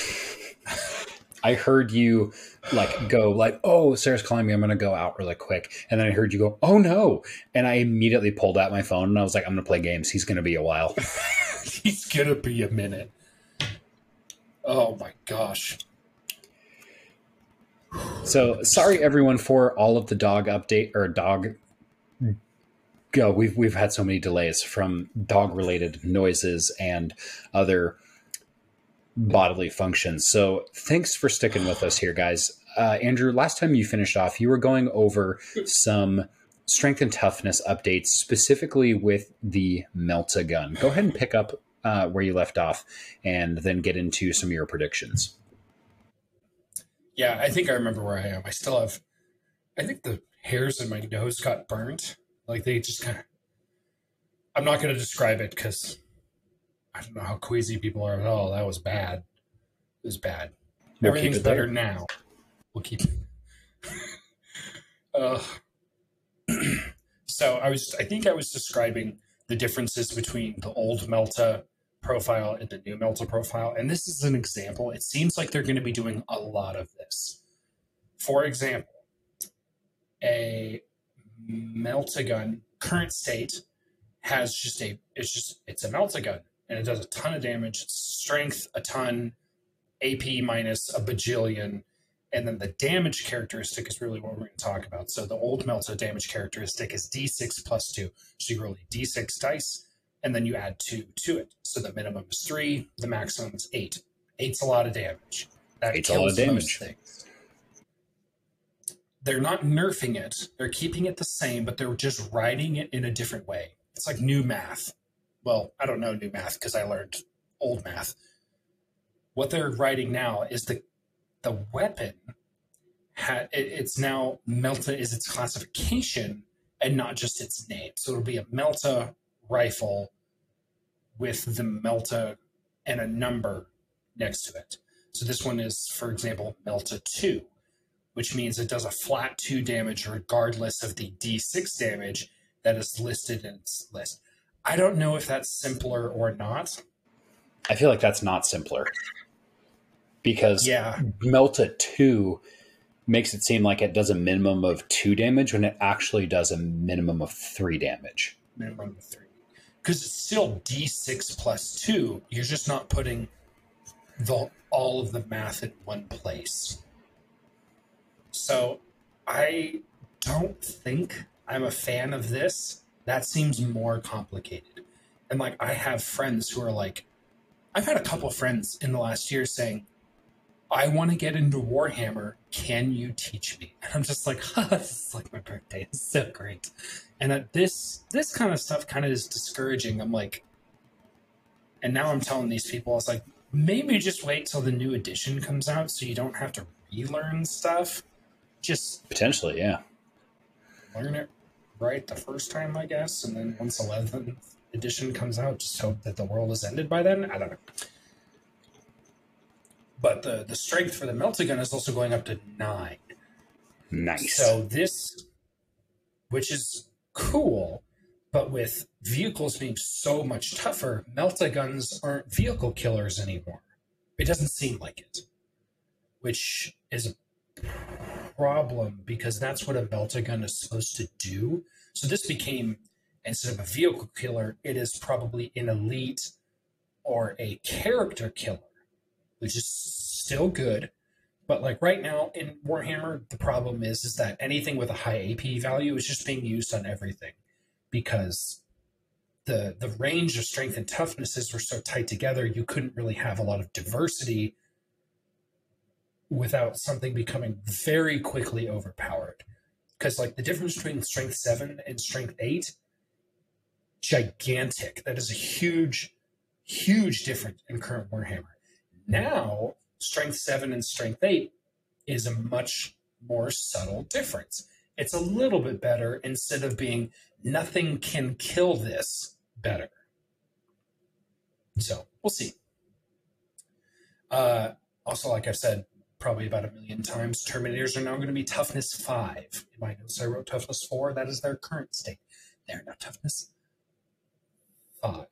A: [LAUGHS]
B: I heard you like go like, "Oh, Sarah's calling me. I'm gonna go out really quick." And then I heard you go, "Oh no!" And I immediately pulled out my phone and I was like, "I'm gonna play games. He's gonna be a while. [LAUGHS]
A: He's gonna be a minute." Oh my gosh!
B: So sorry everyone for all of the dog update or dog go. We've we've had so many delays from dog related noises and other bodily functions. So thanks for sticking with us here, guys. Uh, Andrew, last time you finished off, you were going over some strength and toughness updates, specifically with the Melta gun. Go ahead and pick up uh, where you left off, and then get into some of your predictions.
A: Yeah, I think I remember where I am. I still have, I think the hairs in my nose got burnt. Like they just kind of, I'm not going to describe it because I don't know how queasy people are at all. That was bad. It was bad. We'll Everything's better now. We'll keep uh, [LAUGHS] [CLEARS THROAT] so I was, I think I was describing the differences between the old Melta profile and the new Melta profile. And this is an example. It seems like they're going to be doing a lot of this. For example, a meltagun current state has just a it's just it's a meltagun and it does a ton of damage strength a ton ap minus a bajillion and then the damage characteristic is really what we're going to talk about so the old melta damage characteristic is d6 plus 2 so you roll a d6 dice and then you add 2 to it so the minimum is 3 the maximum is 8 eight's a lot of damage that
B: Eight's a lot of damage.
A: things they're not nerfing it. They're keeping it the same, but they're just writing it in a different way. It's like new math. Well, I don't know new math because I learned old math. What they're writing now is the the weapon. Ha, it, it's now Melta is its classification and not just its name. So it'll be a Melta rifle with the Melta and a number next to it. So this one is, for example, Melta two which means it does a flat 2 damage regardless of the d6 damage that is listed in its list. I don't know if that's simpler or not.
B: I feel like that's not simpler because
A: Yeah,
B: Melta 2 makes it seem like it does a minimum of 2 damage when it actually does a minimum of 3 damage.
A: minimum of 3. Because it's still d6 plus 2. You're just not putting the all of the math in one place. So I don't think I'm a fan of this. That seems more complicated. And like I have friends who are like I've had a couple friends in the last year saying, I want to get into Warhammer. Can you teach me? And I'm just like, huh, [LAUGHS] this is like my birthday. It's so great. And uh, this this kind of stuff kind of is discouraging. I'm like, and now I'm telling these people, I was like, maybe just wait till the new edition comes out so you don't have to relearn stuff. Just
B: Potentially, yeah.
A: learn it right the first time, I guess, and then once 11th edition comes out, just hope that the world is ended by then. I don't know. But the the strength for the melting gun is also going up to nine.
B: Nice.
A: So this, which is cool, but with vehicles being so much tougher, melta guns aren't vehicle killers anymore. It doesn't seem like it, which is a problem because that's what a melta gun is supposed to do. So this became instead of a vehicle killer, it is probably an elite or a character killer, which is still good. But like right now in Warhammer, the problem is is that anything with a high AP value is just being used on everything because the the range of strength and toughnesses were so tight together, you couldn't really have a lot of diversity without something becoming very quickly overpowered. Because like the difference between strength seven and strength eight, gigantic. That is a huge, huge difference in current Warhammer. Now, strength seven and strength eight is a much more subtle difference. It's a little bit better instead of being nothing can kill this better. So we'll see. Uh, also, like I've said probably about a million times, Terminators are now going to be toughness five. In my notes, I wrote toughness four. That is their current state. They're now toughness five.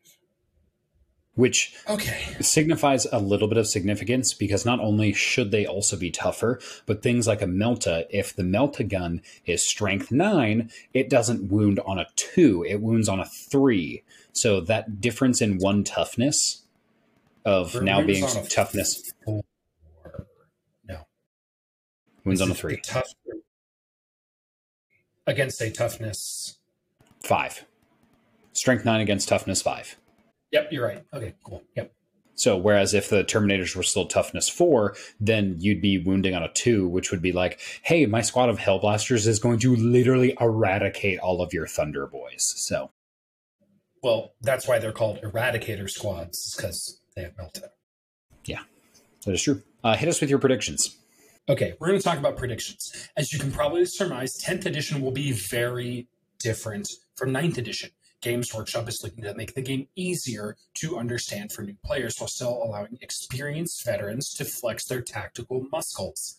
B: Which
A: Okay.
B: signifies a little bit of significance because not only should they also be tougher, but things like a Melta, if the Melta gun is strength nine, it doesn't wound on a two, it wounds on a three. So that difference in one toughness of
A: Or
B: now being toughness
A: four. No.
B: wounds
A: This
B: on a three.
A: Tough against a toughness.
B: Five. Strength nine against toughness five.
A: Yep, you're right. Okay, cool. Yep.
B: So whereas if the Terminators were still toughness four, then you'd be wounding on a two, which would be like, hey, my squad of Hellblasters is going to literally eradicate all of your Thunder Boys. So
A: Well, that's why they're called Eradicator squads, because they have meltdown.
B: Yeah, that is true. Uh, hit us with your predictions.
A: Okay, we're going to talk about predictions. As you can probably surmise, 10th edition will be very different from 9th edition. Games Workshop is looking to make the game easier to understand for new players while still allowing experienced veterans to flex their tactical muscles.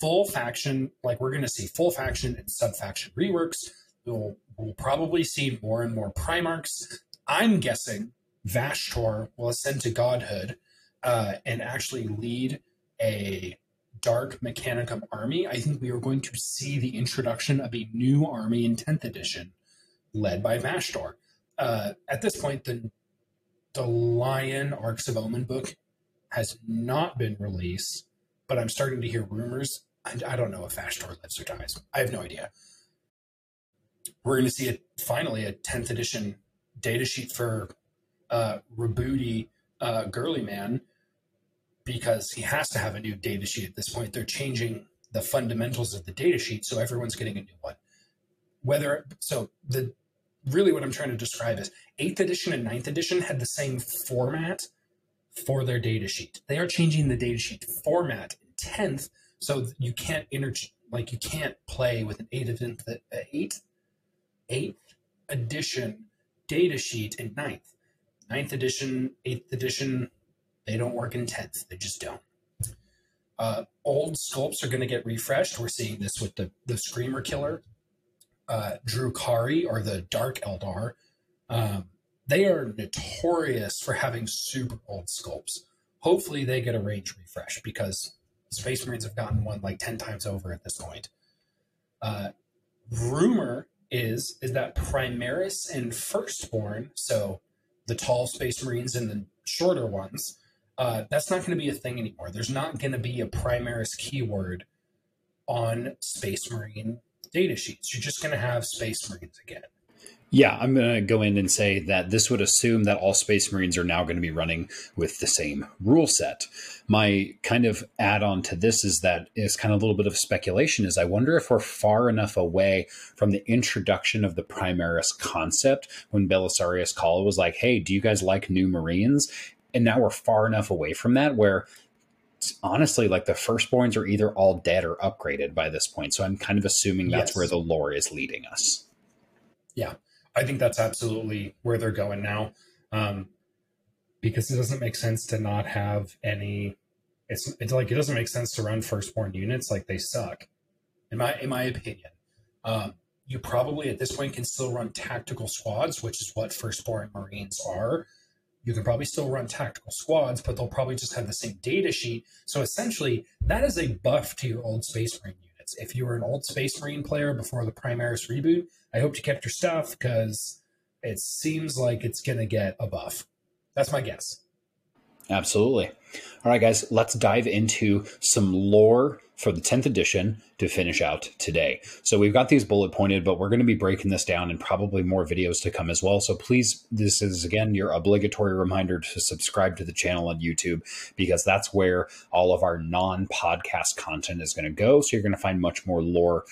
A: Full faction, like we're going to see full faction and sub faction reworks. We'll, we'll probably see more and more Primarchs. I'm guessing Vashtor will ascend to godhood uh, and actually lead a Dark Mechanicum army, I think we are going to see the introduction of a new army in 10th edition led by Vashtor. Uh, at this point, the, the Lion Arks of Omen book has not been released, but I'm starting to hear rumors. I, I don't know if Vashtor lives or dies. I have no idea. We're going to see it finally a 10th edition datasheet for uh, Roboute uh, Girly Man because he has to have a new datasheet at this point. They're changing the fundamentals of the datasheet, so everyone's getting a new one. Whether so the really what I'm trying to describe is eighth edition and ninth edition had the same format for their data sheet. They are changing the data sheet format in tenth, so you can't inter like you can't play with an eighth edition, eighth eighth edition datasheet in ninth ninth edition, eighth edition, they don't work in tenth. They just don't. Uh, old sculpts are going to get refreshed. We're seeing this with the the Screamer Killer, uh, Drukhari, or the Dark Eldar. Um, they are notorious for having super old sculpts. Hopefully, they get a range refresh because Space Marines have gotten one like ten times over at this point. Uh, rumor is is that Primaris and Firstborn, so the tall Space Marines and the shorter ones, uh, that's not going to be a thing anymore. There's not going to be a Primaris keyword on Space Marine data sheets. You're just going to have Space Marines again.
B: Yeah, I'm going to go in and say that this would assume that all Space Marines are now going to be running with the same rule set. My kind of add on to this is that is kind of a little bit of speculation is I wonder if we're far enough away from the introduction of the Primaris concept when Belisarius Cawl was like, hey, do you guys like new Marines? And now we're far enough away from that where honestly like the firstborns are either all dead or upgraded by this point. So I'm kind of assuming that's yes. where the lore is leading us.
A: Yeah. I think that's absolutely where they're going now, um, because it doesn't make sense to not have any. It's it's like it doesn't make sense to run firstborn units like they suck, in my in my opinion. Um, you probably at this point can still run tactical squads, which is what firstborn Marines are. You can probably still run tactical squads, but they'll probably just have the same data sheet. So essentially, that is a buff to your old Space Marine units. If you were an old Space Marine player before the Primaris reboot, I hope you kept your stuff because it seems like it's going to get a buff. That's my guess.
B: Absolutely. All right, guys, let's dive into some lore for the 10th edition to finish out today. So we've got these bullet pointed, but we're going to be breaking this down and probably more videos to come as well. So please, this is again your obligatory reminder to subscribe to the channel on YouTube because that's where all of our non podcast content is going to go. So you're going to find much more lore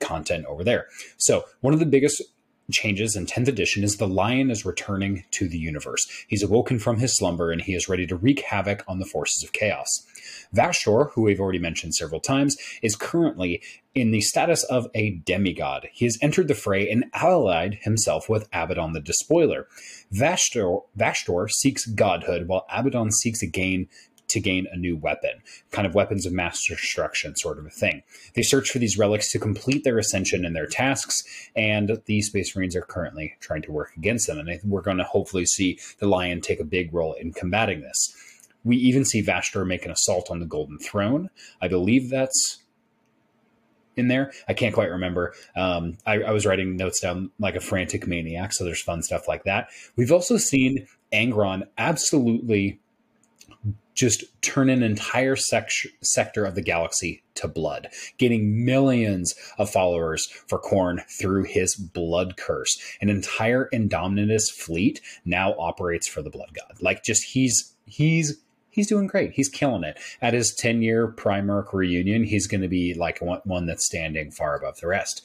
B: content over there. So, one of the biggest changes in 10th edition is the lion is returning to the universe. He's awoken from his slumber and he is ready to wreak havoc on the forces of chaos. Vashtor, who we've already mentioned several times, is currently in the status of a demigod. He has entered the fray and allied himself with Abaddon the Despoiler. Vashtor, Vashtor seeks godhood, while Abaddon seeks a gain to gain a new weapon, kind of weapons of mass destruction sort of a thing. They search for these relics to complete their ascension and their tasks, and the Space Marines are currently trying to work against them. And we're going to hopefully see the Lion take a big role in combating this. We even see Vashtor make an assault on the Golden Throne. I believe that's in there. I can't quite remember. Um, I, I, was writing notes down like a frantic maniac, so there's fun stuff like that. We've also seen Angron absolutely just turn an entire sec- sector of the galaxy to blood, getting millions of followers for Khorne through his blood curse. An entire Indominus fleet now operates for the Blood God. Like, just he's he's he's doing great. He's killing it. At his 10 year Primarch reunion, he's going to be like one, one that's standing far above the rest.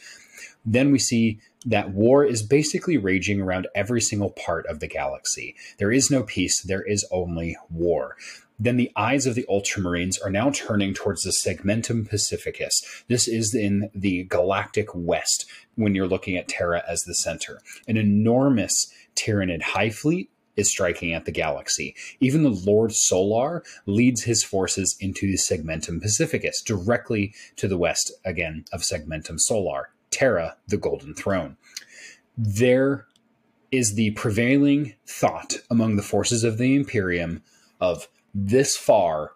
B: Then we see that war is basically raging around every single part of the galaxy. There is no peace, there is only war then the eyes of the Ultramarines are now turning towards the Segmentum Pacificus. This is in the galactic west when you're looking at Terra as the center. An enormous Tyranid high fleet is striking at the galaxy. Even the Lord Solar leads his forces into the Segmentum Pacificus, directly to the west again of Segmentum Solar, Terra, the Golden Throne. There is the prevailing thought among the forces of the Imperium of this far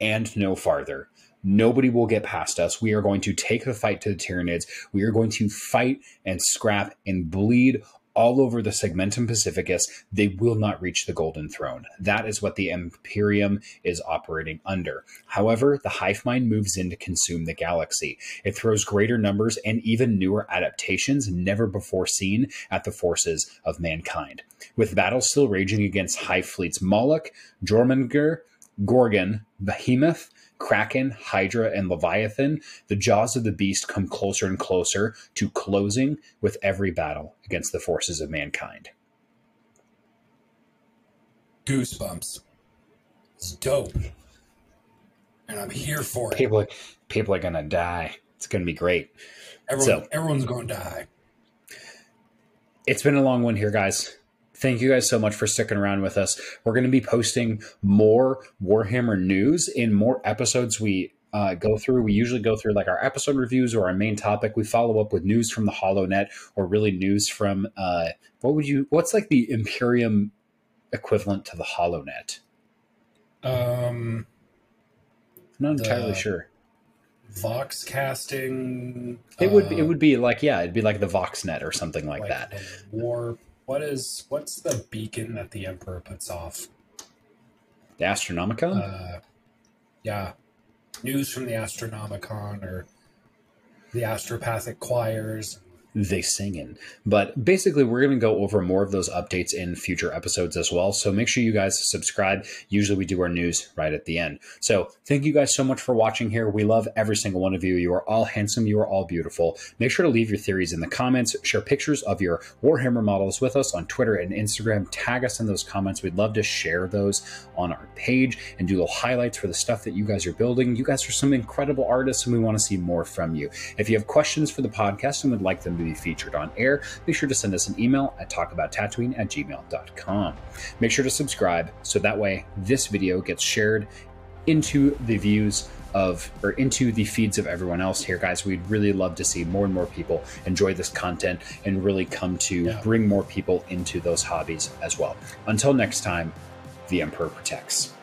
B: and no farther. Nobody will get past us. We are going to take the fight to the Tyranids. We are going to fight and scrap and bleed all over the Segmentum Pacificus, they will not reach the Golden Throne. That is what the Imperium is operating under. However, the hive mind moves in to consume the galaxy. It throws greater numbers and even newer adaptations never before seen at the forces of mankind. With battles still raging against Hive fleets Moloch, Jormungandr, Gorgon, Behemoth, Kraken, Hydra, and Leviathan, the jaws of the beast come closer and closer to closing with every battle against the forces of mankind.
A: Goosebumps. It's dope. And I'm here for it.
B: People, people are gonna die. It's gonna be great.
A: Everyone,
B: So-
A: everyone's going to die.
B: It's been a long one here, guys. Thank you guys so much for sticking around with us. We're going to be posting more Warhammer news in more episodes we uh, go through. We usually go through like our episode reviews or our main topic. We follow up with news from the HoloNet or really news from uh, what would you? What's like the Imperium equivalent to the HoloNet?
A: Um,
B: I'm not entirely sure.
A: Vox casting.
B: It would be, it
A: uh,
B: would be like yeah, it'd be like the VoxNet or something like, that.
A: the War. What is what's the beacon that the Emperor puts off?
B: The Astronomicon.
A: Uh, yeah, news from the Astronomicon or the Astropathic choirs.
B: They sing in. But basically, we're going to go over more of those updates in future episodes as well. So make sure you guys subscribe. Usually, we do our news right at the end. So thank you guys so much for watching here. We love every single one of you. You are all handsome. You are all beautiful. Make sure to leave your theories in the comments. Share pictures of your Warhammer models with us on Twitter and Instagram. Tag us in those comments. We'd love to share those on our page and do little highlights for the stuff that you guys are building. You guys are some incredible artists, and we want to see more from you. If you have questions for the podcast and would like them to be featured on air, be sure to send us an email at talkabouttatooine at gmail.com. Make sure to subscribe so that way this video gets shared into the views of or into the feeds of everyone else here guys we'd really love to see more and more people enjoy this content and really come to
A: Yeah.
B: bring more people into those hobbies as well until next time the emperor protects